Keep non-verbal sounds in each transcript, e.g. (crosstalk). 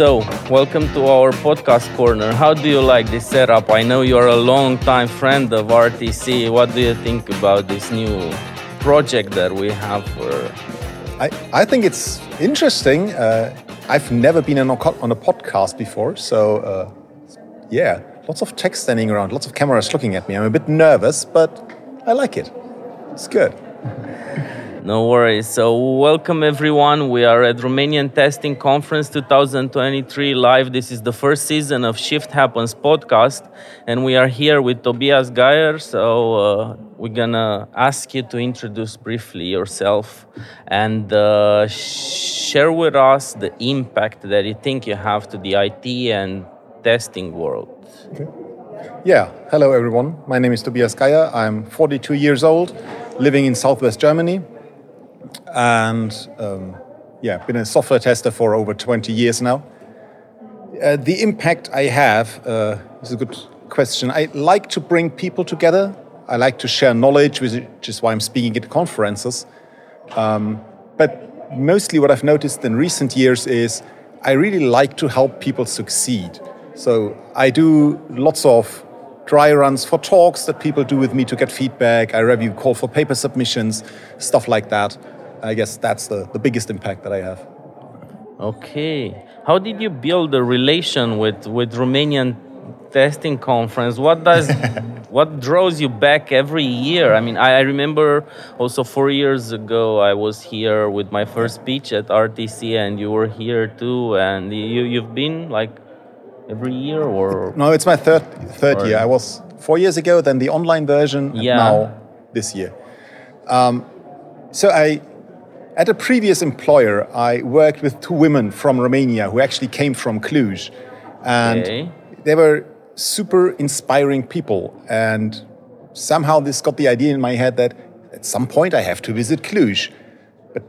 So, welcome to our podcast corner. How do you like this setup? I know you're a long time friend of RTC. What do you think about this new project that we have for? I, I think it's interesting. Uh, I've never been on a, on a podcast before, so uh, yeah, lots of tech standing around, lots of cameras looking at me. I'm a bit nervous, but I like it. It's good. (laughs) No worries. So, welcome everyone. We are at Romanian Testing Conference 2023 live. This is the first season of Shift Happens podcast, and we are here with Tobias Geyer. So, uh, we're gonna ask you to introduce briefly yourself and uh, share with us the impact that you think you have to the IT and testing world. Okay. Yeah. Hello, everyone. My name is Tobias Geyer. I'm 42 years old, living in Southwest Germany and um, yeah, been a software tester for over 20 years now. Uh, the impact I have uh, is a good question. I like to bring people together. I like to share knowledge, which is why I'm speaking at conferences. Um, but mostly, what I've noticed in recent years is I really like to help people succeed. So I do lots of dry runs for talks that people do with me to get feedback. I review call for paper submissions, stuff like that. I guess that's the, the biggest impact that I have. Okay. How did you build a relation with, with Romanian testing conference? What does (laughs) what draws you back every year? I mean, I, I, remember also four years ago I was here with my first speech at RTC, and you were here too. And you you've been like every year or no? It's my third third or, year. I was four years ago, then the online version, yeah. now this year. Um, so I at a previous employer, I worked with two women from Romania who actually came from Cluj. And okay. they were super inspiring people. And somehow this got the idea in my head that at some point I have to visit Cluj. But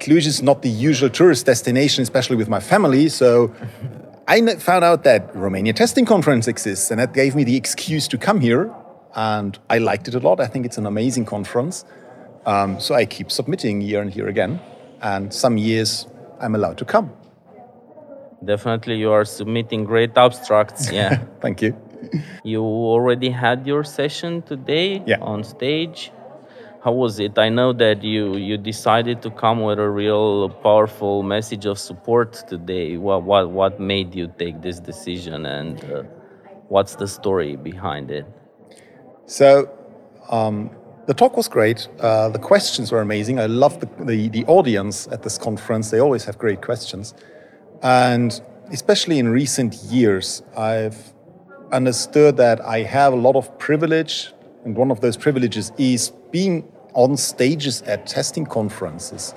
Cluj is not the usual tourist destination, especially with my family. So (laughs) I found out that Romania Testing Conference exists, and that gave me the excuse to come here. And I liked it a lot. I think it's an amazing conference. Um, so I keep submitting year and year again, and some years I'm allowed to come. Definitely, you are submitting great abstracts. (laughs) Yeah. Thank you. you already had your session today yeah. on stage. How was it? I know that you you decided to come with a real powerful message of support today. What what what made you take this decision, and uh, what's the story behind it? So. Um, the talk was great. Uh, the questions were amazing. I love the, the, the, audience at this conference. They always have great questions. And especially in recent years, I've understood that I have a lot of privilege. And one of those privileges is being on stages at testing conferences.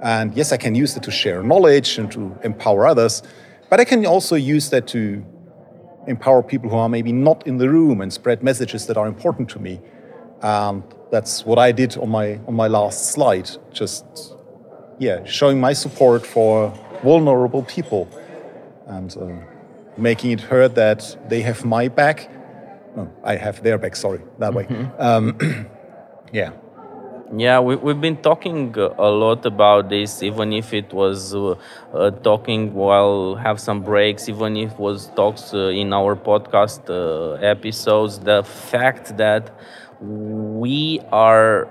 And yes, I can use it to share knowledge and to empower others, but I can also use that to empower people who are maybe not in the room and spread messages that are important to me. Um, that's what I did on my on my last slide. Just yeah, showing my support for vulnerable people and uh, making it heard that they have my back. No, I have their back. Sorry, that way. Mm-hmm. Um, (clears throat) yeah. Yeah, we, we've been talking a lot about this, even if it was uh, uh, talking while have some breaks, even if it was talks uh, in our podcast uh, episodes. The fact that we are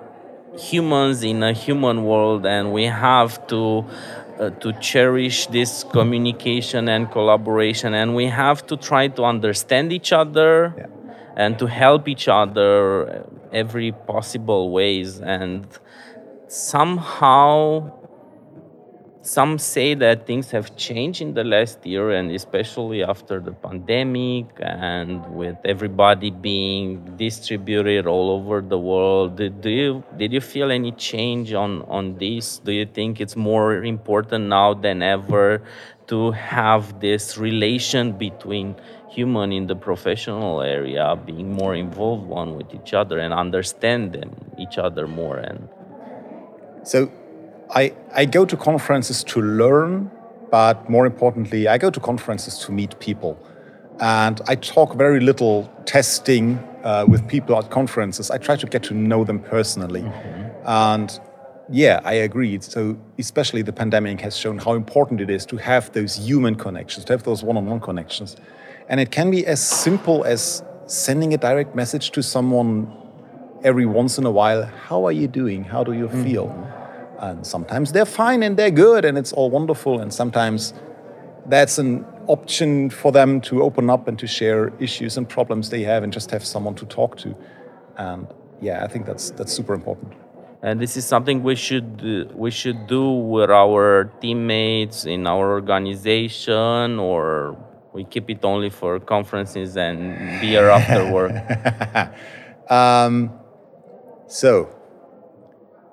humans in a human world and we have to uh, to cherish this communication and collaboration and we have to try to understand each other yeah. and to help each other every possible ways and somehow some say that things have changed in the last year and especially after the pandemic and with everybody being distributed all over the world. Did you did you feel any change on on this? Do you think it's more important now than ever to have this relation between human in the professional area being more involved one with each other and understand them each other more and so I, I go to conferences to learn, but more importantly, I go to conferences to meet people. And I talk very little testing uh, with people at conferences. I try to get to know them personally. Mm-hmm. And yeah, I agree. So, especially the pandemic has shown how important it is to have those human connections, to have those one on one connections. And it can be as simple as sending a direct message to someone every once in a while How are you doing? How do you feel? Mm-hmm. And sometimes they're fine and they're good and it's all wonderful. And sometimes that's an option for them to open up and to share issues and problems they have and just have someone to talk to. And yeah, I think that's, that's super important and this is something we should uh, we should do with our teammates in our organization or we keep it only for conferences and beer after work (laughs) um, so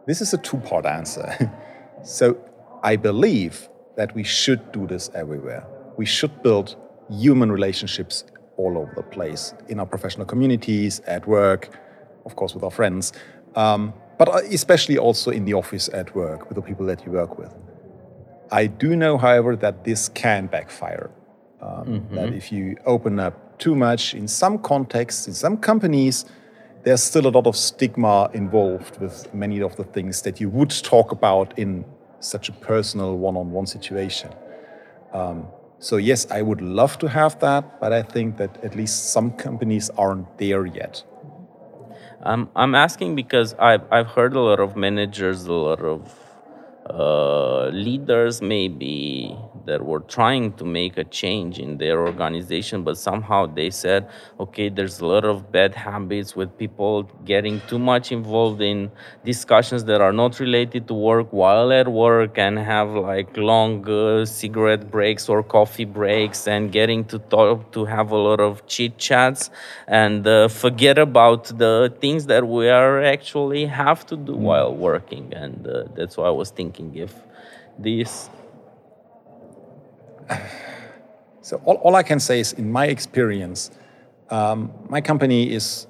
this is a two-part answer (laughs) so i believe that we should do this everywhere we should build human relationships all over the place in our professional communities at work of course with our friends um, but uh, especially also in the office at work with the people that you work with. I do know, however, that this can backfire. Um, mm-hmm. That if you open up too much in some contexts, in some companies, there's still a lot of stigma involved with many of the things that you would talk about in such a personal one on one situation. Um, so, yes, I would love to have that, but I think that at least some companies aren't there yet. I'm I'm asking because I've I've heard a lot of managers, a lot of uh, leaders maybe that were trying to make a change in their organization, but somehow they said, okay, there's a lot of bad habits with people getting too much involved in discussions that are not related to work while at work and have like long uh, cigarette breaks or coffee breaks and getting to talk to have a lot of chit chats and uh, forget about the things that we are actually have to do mm. while working. And uh, that's why I was thinking if this (laughs) so all, all I can say is, in my experience, um, my company is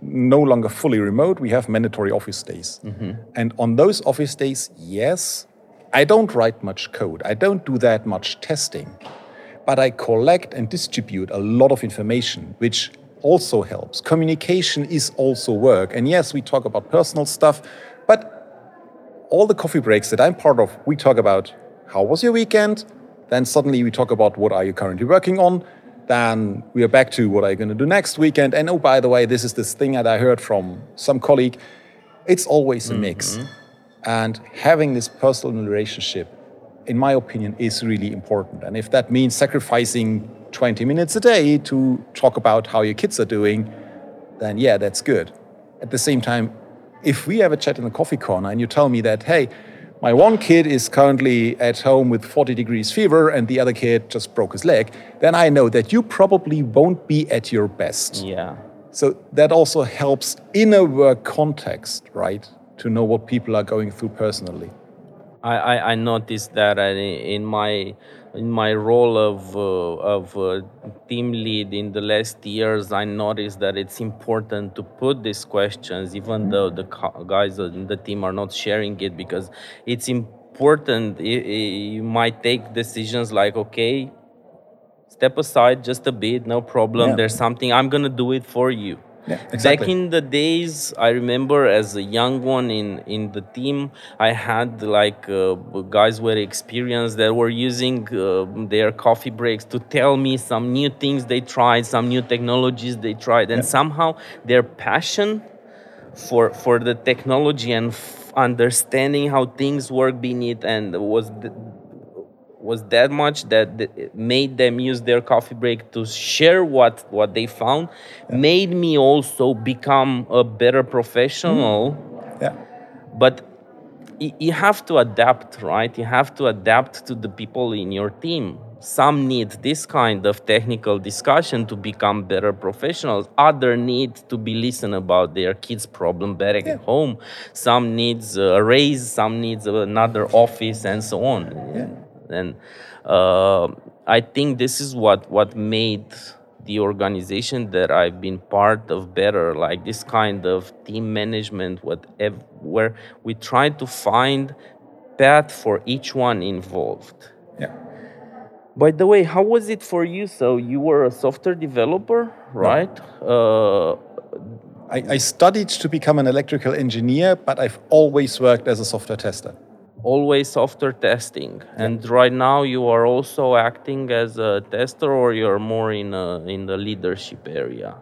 no longer fully remote. We have mandatory office days, mm-hmm. and on those office days, yes, I don't write much code. I don't do that much testing, but I collect and distribute a lot of information, which also helps. Communication is also work, and yes, we talk about personal stuff, but all the coffee breaks that I'm part of, we talk about how was your weekend, then suddenly we talk about what are you currently working on. Then we are back to what are you going to do next weekend. And oh, by the way, this is this thing that I heard from some colleague. It's always a mix. Mm-hmm. And having this personal relationship, in my opinion, is really important. And if that means sacrificing 20 minutes a day to talk about how your kids are doing, then yeah, that's good. At the same time, if we have a chat in the coffee corner and you tell me that, hey, my one kid is currently at home with 40 degrees fever and the other kid just broke his leg, then I know that you probably won't be at your best. Yeah. So that also helps in a work context, right? To know what people are going through personally. I, I, I noticed that in my in my role of uh, of uh, team lead in the last years, I noticed that it's important to put these questions, even though the guys in the team are not sharing it, because it's important. You might take decisions like, okay, step aside just a bit, no problem. Yeah. There's something I'm gonna do it for you yeah, exactly. Back in the days, I remember as a young one in, in the team, I had like uh, guys with experience that were using uh, their coffee breaks to tell me some new things they tried, some new technologies they tried, and yeah. somehow their passion for for the technology and understanding how things work beneath and was was that much that made them use their coffee break to share what what they found yeah. made me also become a better professional. Mm. yeah. But you have to adapt right? You have to adapt to the people in your team. Some need this kind of technical discussion to become better professionals. Other need to be listened about their kids problem better yeah. at home. Some needs a raise some needs another office and so on. Yeah and uh, I think this is what what made the organization that I've been part of better, like this kind of team management, whatever, where we try to find path for each one involved. Yeah. By the way, how was it for you? So you were a software developer, right? Uh, I, I studied to become an electrical engineer, but I've always worked as a software tester. Always software testing, and right now you are also acting as a tester, or you're more in a, in the leadership area.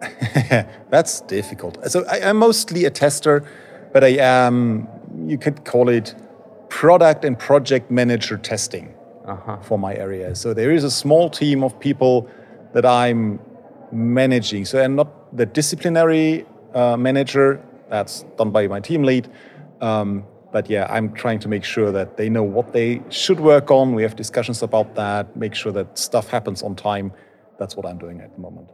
(laughs) That's difficult. So I, am mostly a tester, but I am, you could call it product and project manager testing uh-huh. for my area. So there is a small team of people that I'm managing. So I'm not the disciplinary uh, manager, that's done by my team lead. Um, but yeah, I'm trying to make sure that they know what they should work on. We have discussions about that, make sure that stuff happens on time. That's what I'm doing at the moment.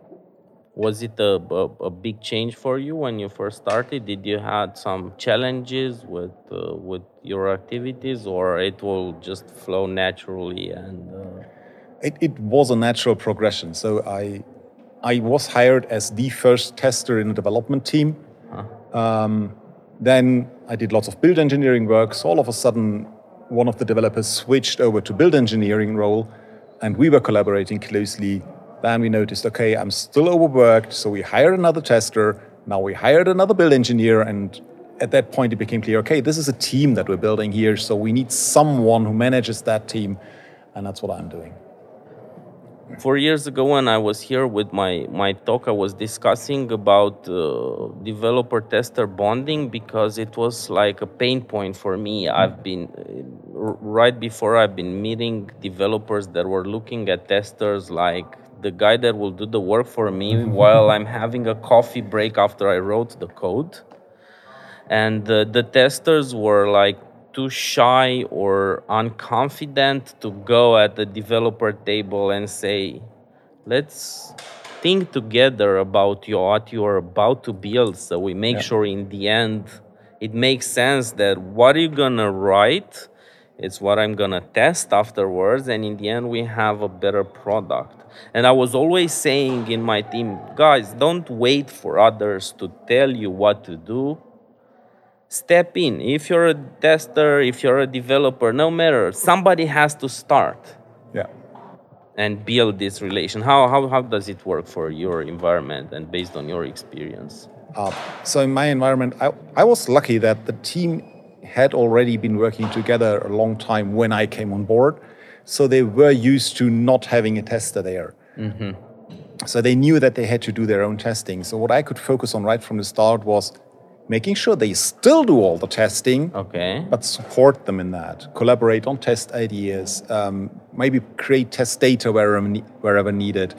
Was it a, a, a big change for you when you first started? Did you had some challenges with uh, with your activities, or it will just flow naturally? And uh... it, it was a natural progression. So I I was hired as the first tester in the development team. Huh. Um, then I did lots of build engineering work. So all of a sudden, one of the developers switched over to build engineering role, and we were collaborating closely. Then we noticed, okay, I'm still overworked, so we hired another tester. Now we hired another build engineer, and at that point it became clear, okay, this is a team that we're building here, so we need someone who manages that team, and that's what I'm doing four years ago when i was here with my, my talk i was discussing about uh, developer tester bonding because it was like a pain point for me. I've been uh, right before i've been meeting developers that were looking at testers like the guy that will do the work for me (laughs) while i'm having a coffee break after i wrote the code. And uh, the testers were like too shy or unconfident to go at the developer table and say, let's think together about your, what you are about to build so we make yeah. sure in the end it makes sense that what you're gonna write is what I'm gonna test afterwards, and in the end, we have a better product. And I was always saying in my team, guys, don't wait for others to tell you what to do step in. If you're a tester, if you're a developer, no matter, somebody has to start. Yeah. And build this relation. How, how, how does it work for your environment and based on your experience? Uh, so, in my environment, I, I was lucky that the team had already been working together a long time when I came on board. So, they were used to not having a tester there. Mm-hmm. So, they knew that they had to do their own testing. So, what I could focus on right from the start was making sure they still do all the testing, okay, but support them in that. Collaborate on test ideas, um, maybe create test data wherever, wherever needed,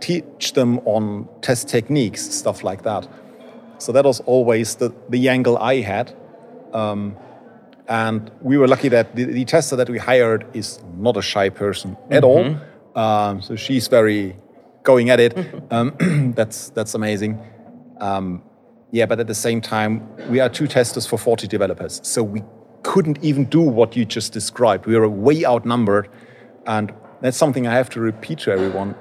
teach them on test techniques, stuff like that. So that was always the, the angle I had. Um, and we were lucky that the, the, tester that we hired is not a shy person at mm-hmm. all. Um, so she's very going at it. um, (clears throat) that's that's amazing. Um, yeah, but at the same time, we are two testers for 40 developers. So we couldn't even do what you just described. We were way outnumbered. And that's something I have to repeat to everyone.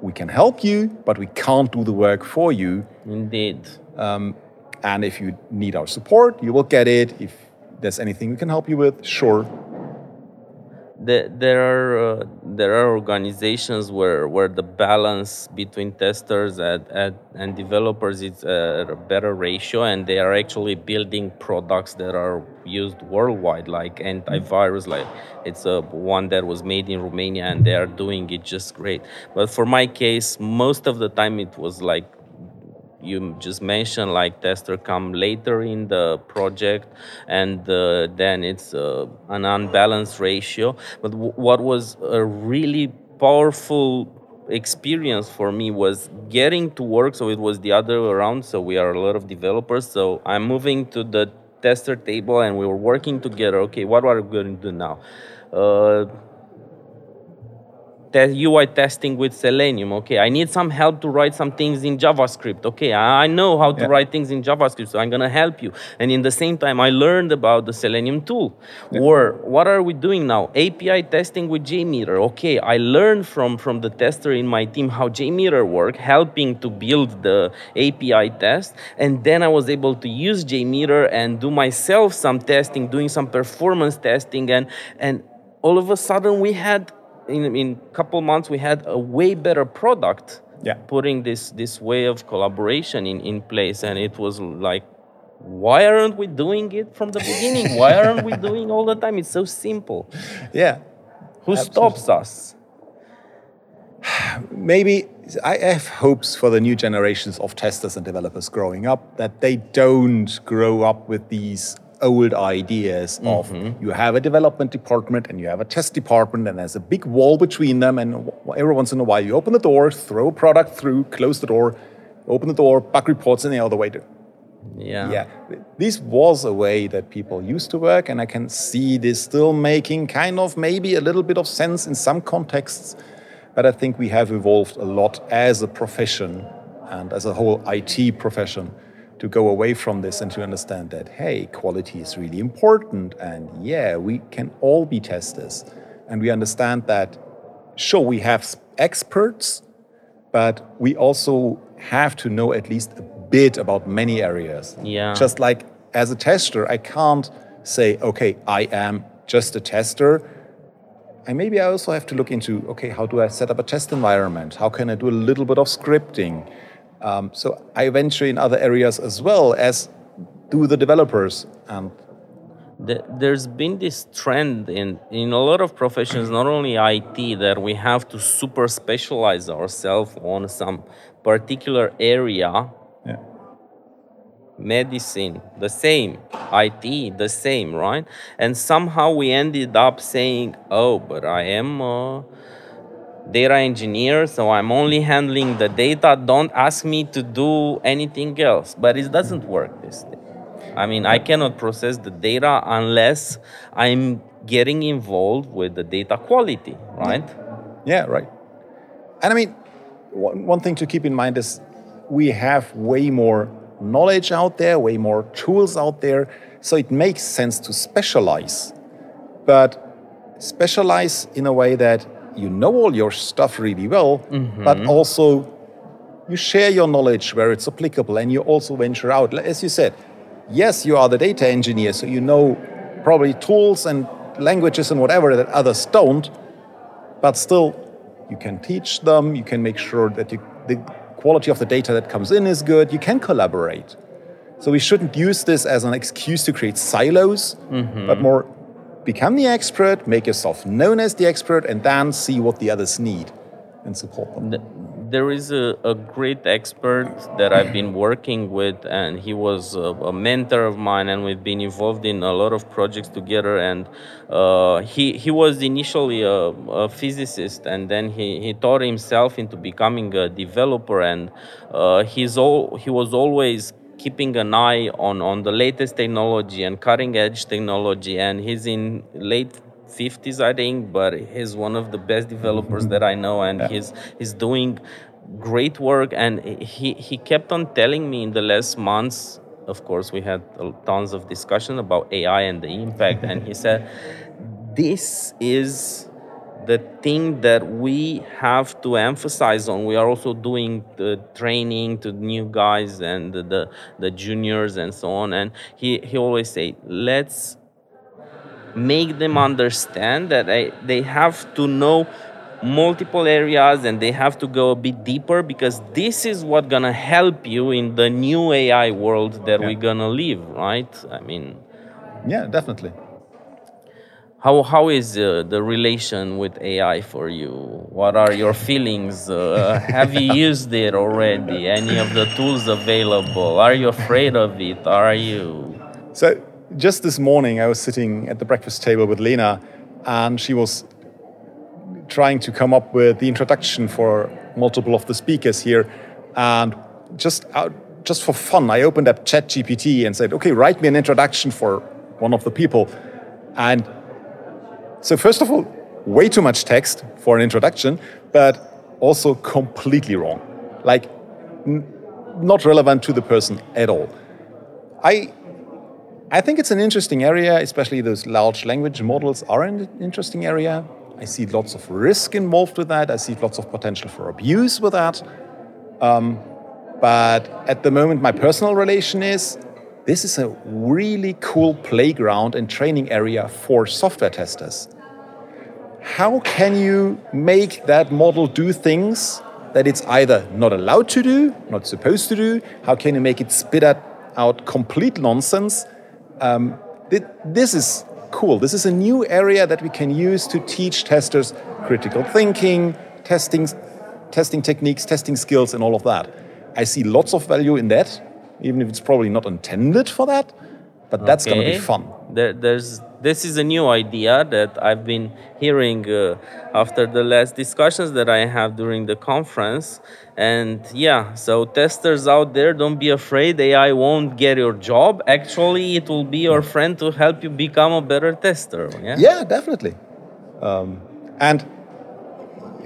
We can help you, but we can't do the work for you. Indeed. Um, and if you need our support, you will get it. If there's anything we can help you with, sure, there are uh, there are organizations where where the balance between testers and, and, and developers is a better ratio and they are actually building products that are used worldwide like antivirus like it's a one that was made in Romania and they are doing it just great. But for my case most of the time it was like you just mentioned like tester come later in the project and uh, then it's uh, an unbalanced ratio. But w- what was a really powerful experience for me was getting to work so it was the other way around. So we are a lot of developers so i'm moving to the tester table and we were working together. Okay what are we going to do now? Uh, te- UI testing with Selenium. Okay, I need some help to write some things in JavaScript. Okay, I know how to yeah. write things in JavaScript, so I'm gonna help you. And in the same time, I learned about the Selenium tool. Yeah. Or what are we doing now? API testing with JMeter. Okay, I learned from from the tester in my team how JMeter work, helping to build the API test, and then I was able to use JMeter and do myself some testing, doing some performance testing, and and all of a sudden we had in in couple months we had a way better product Yeah. putting this this way of collaboration in, in place. And it was like why aren't we doing it from the beginning? Why (laughs) aren't we doing all the time? It's so simple. Yeah. who stops us? (sighs) Maybe I have hopes for the new generations of testers and developers growing up that they don't grow up with these old ideas of mm-hmm. you have a development department and you have a test department and there's a big wall between them and every once in a while you open the door throw a product through close the door open the door bug reports in the other way to yeah. Yeah. This was a way that people used to work and i can see this still making kind of maybe a little bit of sense in some contexts but i think we have evolved a lot as a profession and as a whole it profession to go away from this and to understand that hey quality is really important and yeah we can all be testers and we understand that sure we have experts but we also have to know at least a bit about many areas. Yeah. Just like as a tester, I can't say, okay, I am just a tester. And maybe I also have to look into, okay, how do I set up a test environment? How can I do a little bit of scripting? Um, so I venture in other areas as well as do the developers. And Th- there's been this trend in in a lot of professions not only IT that we have to super specialize ourselves on some particular area yeah. medicine the same IT the same right and somehow we ended up saying oh but I am a data engineer so I'm only handling the data don't ask me to do anything else but it doesn't work this way I mean, I cannot process the data unless I'm getting involved with the data quality, right? Yeah, right. And I mean, one, one thing to keep in mind is we have way more knowledge out there, way more tools out there. So it makes sense to specialize, but specialize in a way that you know all your stuff really well, but mm-hmm. also you share your knowledge where it's applicable and you also venture out. As you said, yes, you are the data engineer, so you know probably tools and languages and whatever that others don't, but still you can teach them, you can make sure that you, the quality of the data that comes in is good, you can collaborate. So we shouldn't use this as an excuse to create silos, but mm-hmm. more become the expert, make yourself known as the expert, and then see what the others need and support them. There is a, a great expert that I've been working with, and he was a, a mentor of mine, and we've been involved in a lot of projects together. And uh, he he was initially a, a physicist, and then he, he taught himself into becoming a developer, and uh, he's all he was always keeping an eye on on the latest technology and cutting edge technology, and he's in late 50s i think but he's one of the best developers that i know and he's he's doing great work and he he kept on telling me in the last months of course we had tons of discussion about ai and the impact and he said this is the thing that we have to emphasize on we are also doing the training to new guys and the the, the juniors and so on and he he always say let's make them understand that they, they have to know multiple areas and they have to go a bit deeper because this is what gonna help you in the new AI world that Yeah. we're gonna live, right? I mean, Yeah, definitely. How how is uh, the relation with AI for you? What are your feelings? Uh, have you (laughs) used it already? Any of the tools available? Are you afraid of it? Are you? So just this morning, I was sitting at the breakfast table with Lena, and she was trying to come up with the introduction for multiple of the speakers here. And just out, just for fun, I opened up ChatGPT and said, "Okay, write me an introduction for one of the people." And so, first of all, way too much text for an introduction, but also completely wrong, like not relevant to the person at all. I I think it's an interesting area, especially those large language models are an interesting area. I see lots of risk involved with that. I see lots of potential for abuse with that. Um, but at the moment, my personal relation is this is a really cool playground and training area for software testers. How can you make that model do things that it's either not allowed to do, not supposed to do? How can you make it spit out complete nonsense? Um, this is cool. This is a new area that we can use to teach testers critical thinking, testing, testing techniques, testing skills, and all of that. I see lots of value in that, even if it's probably not intended for that, but that's okay. going to be fun. There, there's this is a new idea that I've been hearing uh, after the last discussions that I have during the conference. And yeah, so testers out there, don't be afraid. AI won't get your job. Actually, it will be your friend to help you become a better tester. Yeah, yeah definitely. Um, and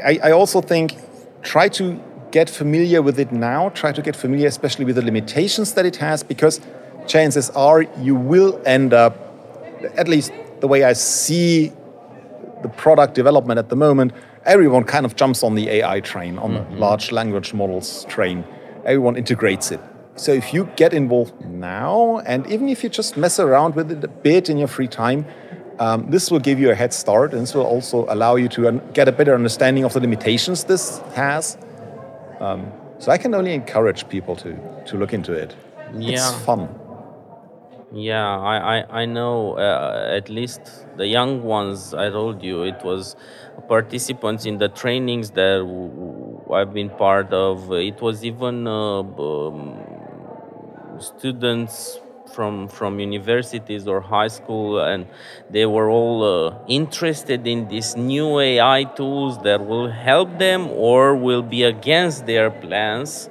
I, I also think try to get familiar with it now. Try to get familiar, especially with the limitations that it has, because chances are you will end up at least the way I see the product development at the moment, everyone kind of jumps on the AI train, on mm-hmm. the large language models train. Everyone integrates it. So if you get involved now, and even if you just mess around with it a bit in your free time, um, this will give you a head start, and this will also allow you to get a better understanding of the limitations this has. Um, so I can only encourage people to to look into it. Yeah. It's fun. Yeah, I, I, I know uh, at least the young ones, I told you, it was participants in the trainings that I've been part of. It was even uh, um, students from from universities or high school and they were all uh, interested in these new AI tools that will help them or will be against their plans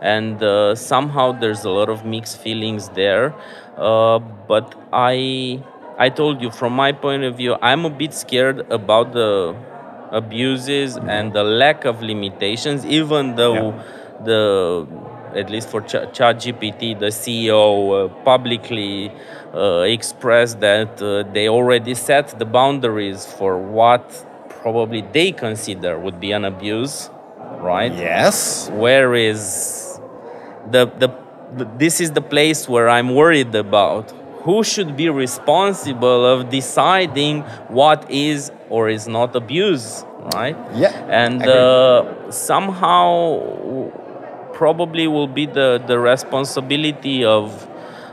and uh, somehow there's a lot of mixed feelings there uh, but I I told you from my point of view, I'm a bit scared about the abuses and the lack of limitations, even though yeah. the at least for Ch- ChatGPT, the CEO uh, publicly uh, expressed that uh, they already set the boundaries for what probably they consider would be an abuse, right? Yes. Where is the the this is the place where I'm worried about who should be responsible of deciding what is or is not abuse, right? Yeah. And uh, somehow probably will be the, the responsibility of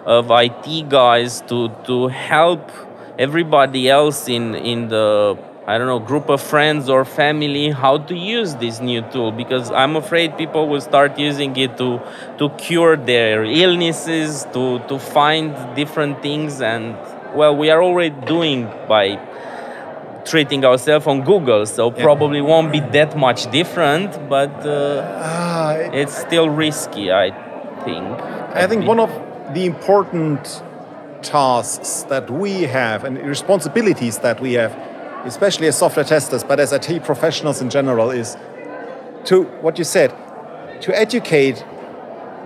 of IT guys to to help everybody else in in the I don't know, group of friends or family how to use this new tool because I'm afraid people will start using it to to cure their illnesses, to to find different things and well, we are already doing by treating ourselves on Google, so yeah. probably won't be that much different, but uh, uh, it's still risky, I think. I think one of the important tasks that we have and responsibilities that we have especially as software testers, but as IT professionals in general, is to what you said, to educate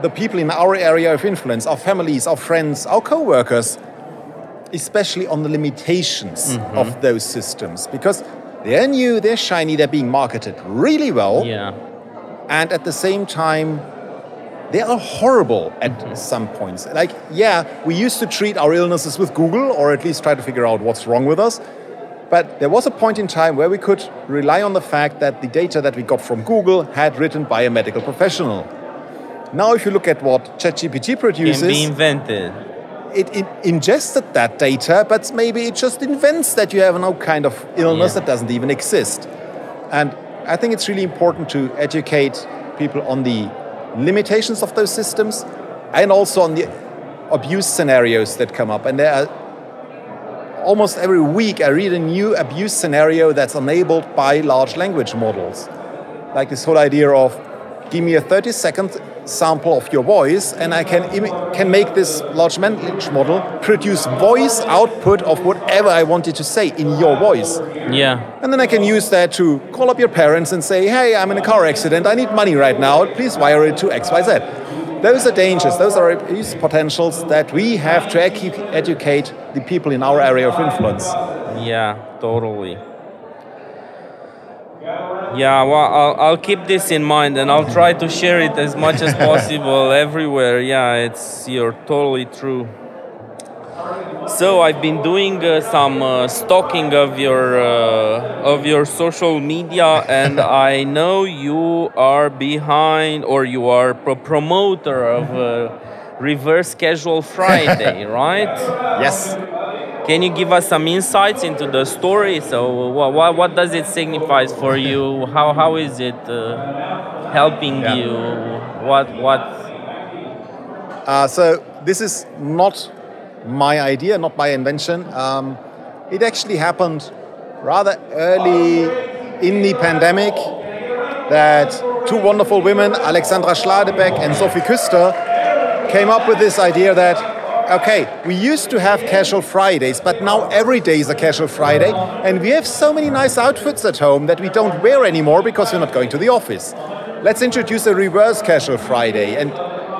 the people in our area of influence, our families, our friends, our co-workers, especially on the limitations mm-hmm. of those systems, because they're new, they're shiny, they're being marketed really well, yeah. and at the same time, they are horrible at mm-hmm. some points. Like, yeah, we used to treat our illnesses with Google, or at least try to figure out what's wrong with us. But there was a point in time where we could rely on the fact that the data that we got from Google had written by a medical professional. Now, if you look at what ChatGPT produces, can be invented. It, it, ingested that data, but maybe it just invents that you have no kind of illness yeah. that doesn't even exist. And I think it's really important to educate people on the limitations of those systems and also on the abuse scenarios that come up. And there are almost every week I read a new abuse scenario that's enabled by large language models. Like this whole idea of give me a 30 second sample of your voice and I can, can make this large language model produce voice output of whatever I wanted to say in your voice. Yeah. And then I can use that to call up your parents and say, hey, I'm in a car accident, I need money right now, please wire it to XYZ those are dangers, those are abuse potentials that we have to educate the people in our area of influence. Yeah, totally. Yeah, well, I'll, I'll keep this in mind and I'll try to share it as much as possible (laughs) everywhere. Yeah, it's you're totally true. So I've been doing uh, some uh, stalking of your uh, of your social media, and (laughs) I know you are behind, or you are pro promoter of uh, Reverse Casual Friday, (laughs) right? Yes. Can you give us some insights into the story? So, what, what, does it signify for (laughs) you? How, how is it uh, helping Yeah. you? What, what? Uh, so this is not my idea, not my invention. Um, it actually happened rather early in the pandemic that two wonderful women, Alexandra Schladebeck and Sophie Küster, came up with this idea that, okay, we used to have casual Fridays, but now every day is a casual Friday, and we have so many nice outfits at home that we don't wear anymore because we're not going to the office. Let's introduce a reverse casual Friday and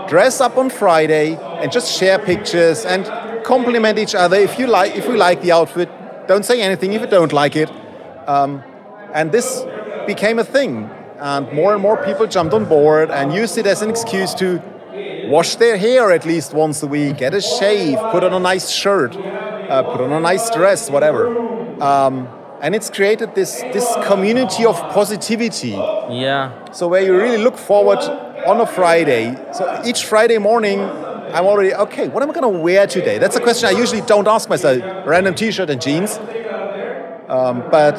dress up on Friday and just share pictures and compliment each other if you like if we like the outfit. Don't say anything if you don't like it. Um, and this became a thing, and more and more people jumped on board and used it as an excuse to wash their hair at least once a week, get a shave, put on a nice shirt, uh, put on a nice dress, whatever. Um, and it's created this this community of positivity. Yeah. So where you really look forward on a Friday. So each Friday morning, I'm already okay. What am I going to wear today? That's a question I usually don't ask myself. Random T-shirt and jeans. Um, but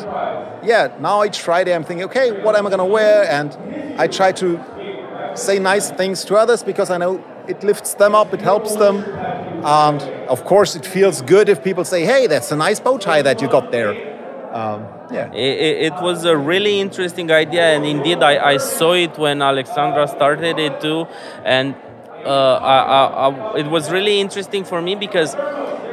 yeah, now each Friday I'm thinking, okay, what am I going to wear? And I try to say nice things to others because I know it lifts them up, it helps them. And of course, it feels good if people say, hey, that's a nice bow tie that you got there. Um, yeah. It, it was a really interesting idea, and indeed, I, I saw it when Alexandra started it too, and I, I, I, it was really interesting for me because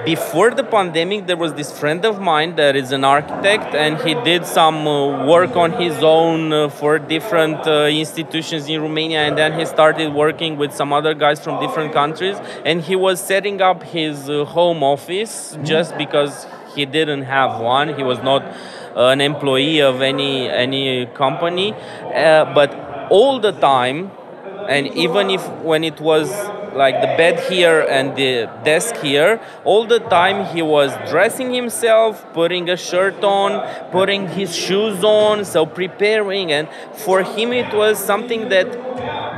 before the pandemic, there was this friend of mine that is an architect, and he did some uh, work on his own uh, for different uh, institutions in Romania, and then he started working with some other guys from different countries, and he was setting up his uh, home office just because he didn't have one. He was not an employee of any any company, uh, but all the time, and even if when it was like the bed here and the desk here, all the time he was dressing himself, putting a shirt on, putting his shoes on, so preparing, and for him it was something that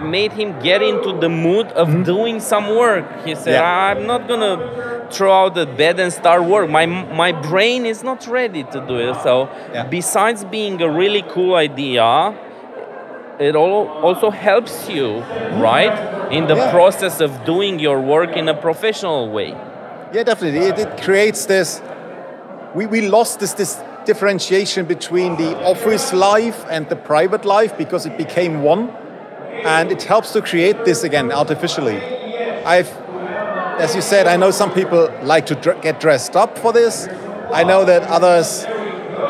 made him get into the mood of mm-hmm. doing some work. He said, Yeah. "I'm not gonna throw out the bed and start work. My my brain is not ready to do it." So, Yeah. besides being a really cool idea, it all also helps you, right, in the Yeah. process of doing your work in a professional way. Yeah, definitely. It, it creates this. We, we lost this this differentiation between the office life and the private life because it became one, and it helps to create this again artificially. I've, as you said, I know some people like to dr- get dressed up for this. I know that others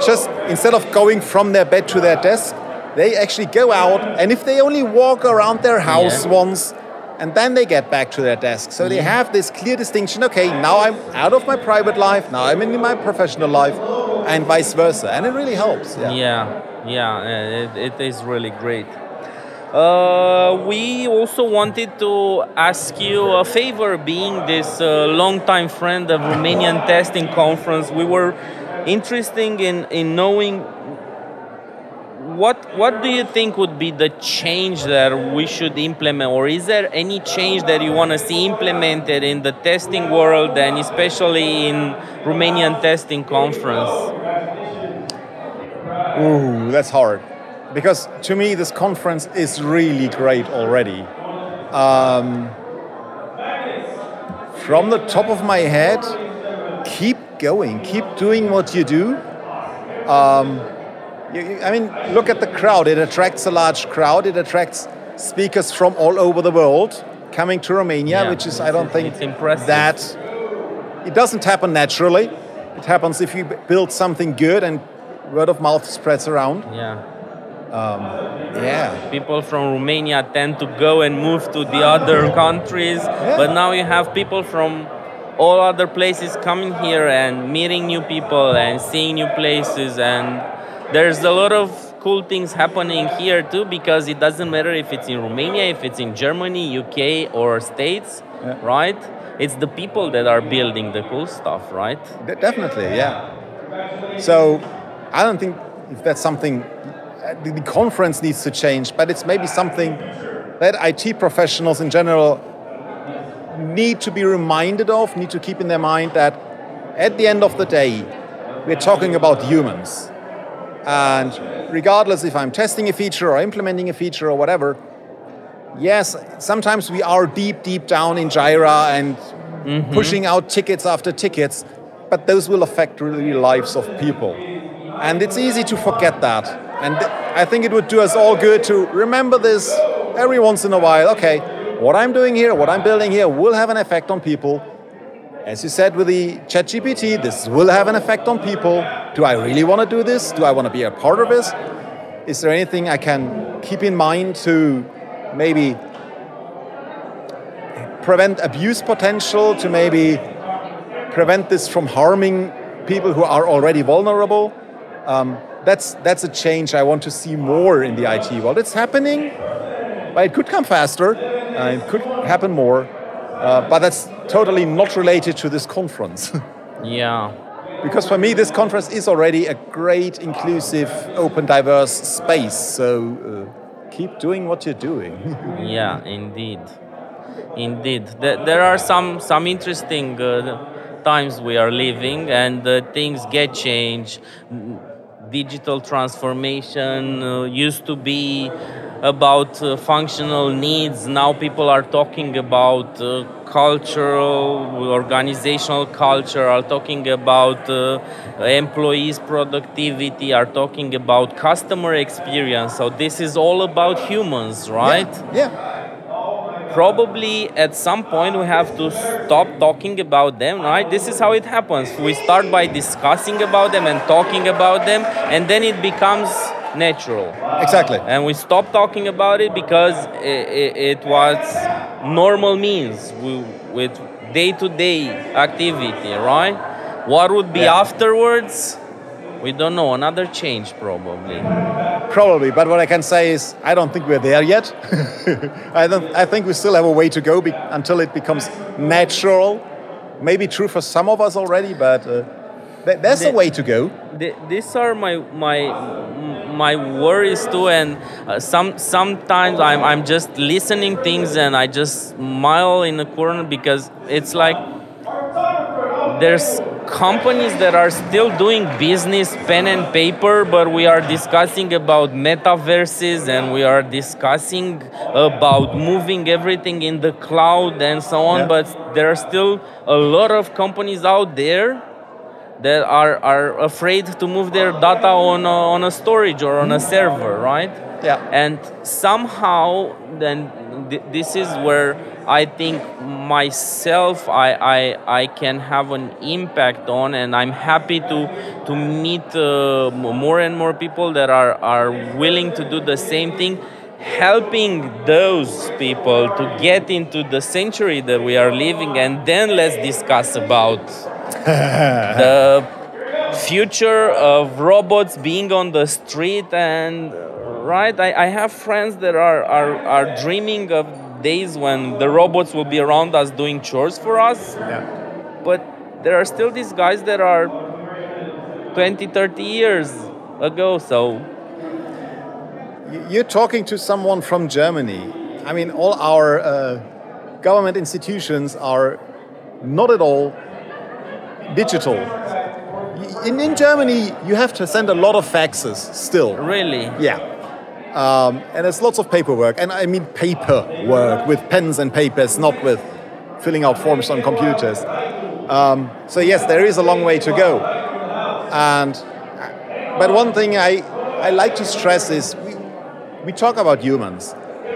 just instead of going from their bed to their desk, they actually go out, and if they only walk around their house Yeah. once, and then they get back to their desk. So they have this clear distinction okay, now I'm out of my private life, now I'm in my professional life, and vice versa. And it really helps. Yeah. Yeah, yeah, uh, it, it is really great. Uh, we also wanted to ask you a favor, being this uh, longtime friend of Romanian Testing Conference. We were interested in, in knowing what what do you think would be the change that we should implement, or is there any change that you want to see implemented in the testing world and especially in Romanian Testing Conference? Ooh, that's hard. Because to me, this conference is really great already. Um, from the top of my head, keep going, keep doing what you do. Um, you, you- I mean, look at the crowd. It attracts a large crowd. It attracts speakers from all over the world coming to Romania, Yeah, which is, I don't think, that it doesn't happen naturally. It happens if you build something good and word of mouth spreads around. Yeah. Um, yeah. people from Romania tend to go and move to the other countries, but now you have people from all other places coming here and meeting new people and seeing new places and there's a lot of cool things happening here too because it doesn't matter if it's in Romania, if it's in Germany, UK or States. right? It's the people that are building the cool stuff, right? De- definitely, yeah. So I don't think if that's something uh, the, the conference needs to change, but it's maybe something that IT professionals in general need to be reminded of, need to keep in their mind that at the end of the day, we're talking about humans. And regardless if I'm testing a feature or implementing a feature or whatever, yes, sometimes we are deep, deep down in Jira and mm-hmm. pushing out tickets after tickets, but those will affect really lives of people. And it's easy to forget that. And I think it would do us all good to remember this every once in a while. Okay, what I'm doing here, what I'm building here will have an effect on people. As you said with the ChatGPT, this will have an effect on people. Do I really want to do this? Do I want to be a part of this? Is there anything I can keep in mind to maybe prevent abuse potential, to maybe prevent this from harming people who are already vulnerable? Um, that's, that's a change I want to see more in the IT world. It's happening, but it could come faster, uh, it could happen more, uh, but that's totally not related to this conference. (laughs) yeah. Because for me, this conference is already a great, inclusive, open, diverse space. So uh, keep doing what you're doing. (laughs) yeah, indeed, indeed. There are some some interesting uh, times we are living, and uh, things get changed digital transformation uh, used to be about uh, functional needs. Now people are talking about uh, cultural, organizational culture, are talking about uh, employees' productivity, are talking about customer experience. So this is all about humans, right? yeah. yeah probably at some point we have to stop talking about them right? This is how it happens. We start by discussing about them and talking about them and then it becomes natural. Exactly. And we stop talking about it because it, it, it was normal means with day-to-day activity right? What would be yeah. afterwards we don't know another change probably Probably, but what I can say is I don't think we're there yet. (laughs) I don't. I think we still have a way to go be, until it becomes natural. Maybe true for some of us already, but uh, th there's the, a way to go. The, these are my my my worries too, and uh, some sometimes I'm I'm just listening things and I just smile in the corner because it's like there's companies that are still doing business pen and paper but we are discussing about metaverses and we are discussing about moving everything in the cloud and so on yeah. but there are still a lot of companies out there that are, are afraid to move their data on a, on a storage or on a server right yeah. And somehow then th- this is where I think myself I, I, I can have an impact on and I'm happy to to meet uh, more and more people that are, are willing to do the same thing helping those people to get into the century that we are living. And then let's discuss about (laughs) the future of robots being on the street and right I, I have friends that are, are, are dreaming of days when the robots will be around us doing chores for us. Yeah. But there are still these guys that are 20, 30 years ago. So you're talking to someone from Germany. I mean, all our uh, government institutions are not at all digital. In, in Germany, you have to send a lot of faxes still. Really? Yeah. Um, and it's lots of paperwork, and I mean paperwork with pens and papers, not with filling out forms on computers. Um, so yes, there is a long way to go. And but one thing I I like to stress is we, we talk about humans.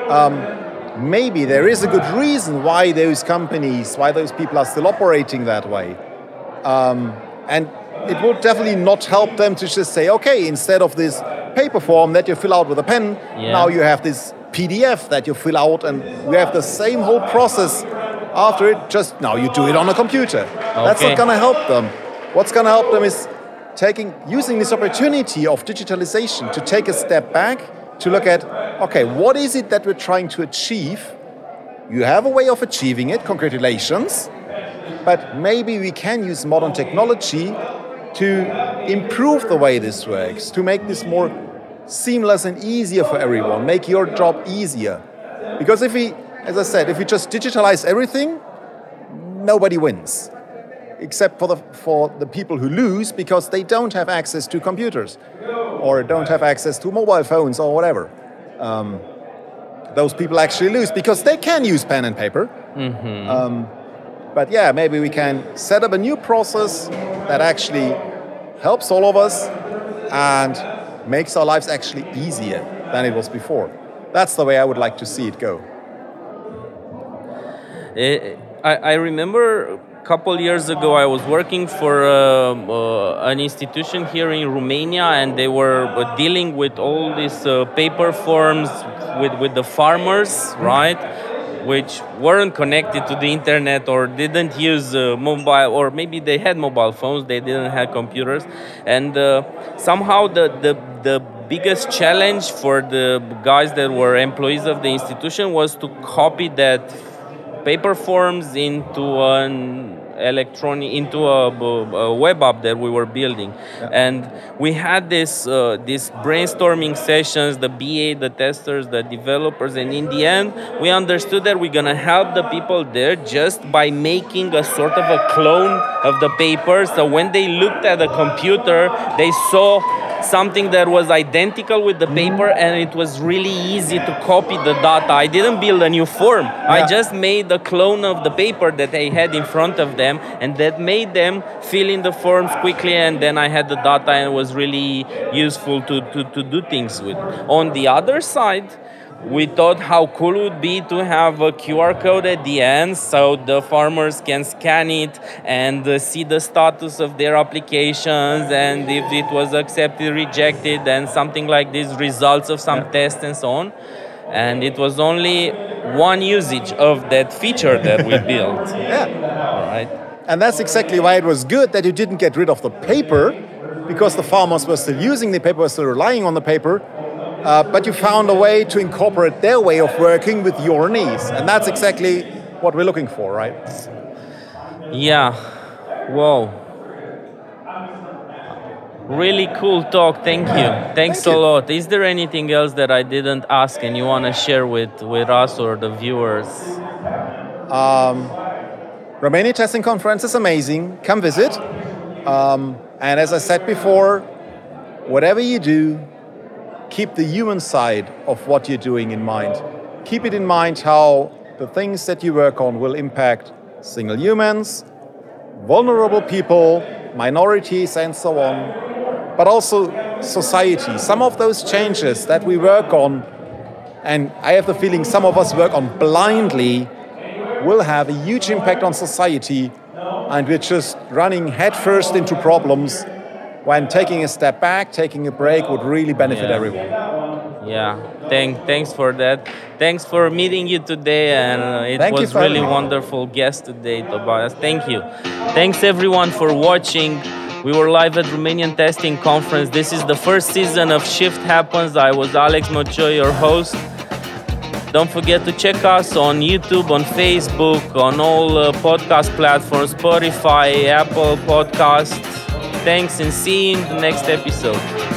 Um, maybe there is a good reason why those companies, why those people are still operating that way. Um, and it would definitely not help them to just say, okay, instead of this paper form that you fill out with a pen. Yeah. Now you have this PDF that you fill out, and we have the same whole process after it. Just now you do it on a computer. Okay. That's not going to help them. What's going to help them is taking using this opportunity of digitalization to take a step back to look at okay, what is it that we're trying to achieve, You have a way of achieving it, congratulations. But maybe we can use modern technology to improve the way this works, to make this more seamless and easier for everyone, make your job easier. Because if we, as I said, if we just digitalize everything, nobody wins. Except for the, for the people who lose because they don't have access to computers or don't have access to mobile phones or whatever. Um, those people actually lose because they can use pen and paper. Mm-hmm. Um, but yeah, maybe we can set up a new process that actually helps all of us and makes our lives actually easier than it was before. That's the way I would like to see it go. Eh, I, I remember a couple years ago I was working for uh, uh, an institution here in Romania and they were uh, dealing with all these uh, paper forms with, with the farmers, right? Which weren't connected to the internet or didn't use uh, mobile or maybe they had mobile phones they didn't have computers. And uh, somehow the, the the biggest challenge for the guys that were employees of the institution was to copy that paper forms into an electronic into a, a, web app that we were building yeah. and we had this uh, this brainstorming sessions the ba the testers the developers and in the end we understood that we're going to help the people there just by making a sort of a clone of the paper so when they looked at the computer they saw something that was identical with the paper and it was really easy to copy the data. I didn't build a new form. Yeah. I just made a clone of the paper that they had in front of them and that made them fill in the forms quickly and then I had the data and it was really useful to, to, to do things with. On the other side, we thought how cool it would be to have a QR code at the end so the farmers can scan it and uh, see the status of their applications and if it was accepted, rejected, and something like this, results of some yeah. tests and so on. And it was only one usage of that feature that we (laughs) built. yeah. Right. And that's exactly why it was good that you didn't get rid of the paper because the farmers were still using the paper, were still relying on the paper uh, but you found a way to incorporate their way of working with your needs. And that's exactly what we're looking for, right? Yeah. Whoa. Really cool talk. Thank you. Thanks Thank a you. lot. Is there anything else that I didn't ask and you want to share with, with us or the viewers? Um, Romania Testing Conference is amazing. Come visit. Um, and as I said before, whatever you do, keep the human side of what you're doing in mind. Keep it in mind how the things that you work on will impact single humans, vulnerable people, minorities, and so on, but also society. Some of those changes that we work on, and I have the feeling some of us work on blindly, will have a huge impact on society, and we're just running headfirst into problems when taking a step back, taking a break would really benefit yeah. everyone. Yeah, thank, thanks for that. Thanks for meeting you today, and it Thank was really wonderful guest today, Tobias. Thank you. Thanks everyone for watching. We were live at Romanian Testing Conference. This is the first season of Shift Happens. I was Alex Mocioi, your host. Don't forget to check us on YouTube, on Facebook, on all uh, podcast platforms, Spotify, Apple Podcasts. Thanks and see you in the next episode.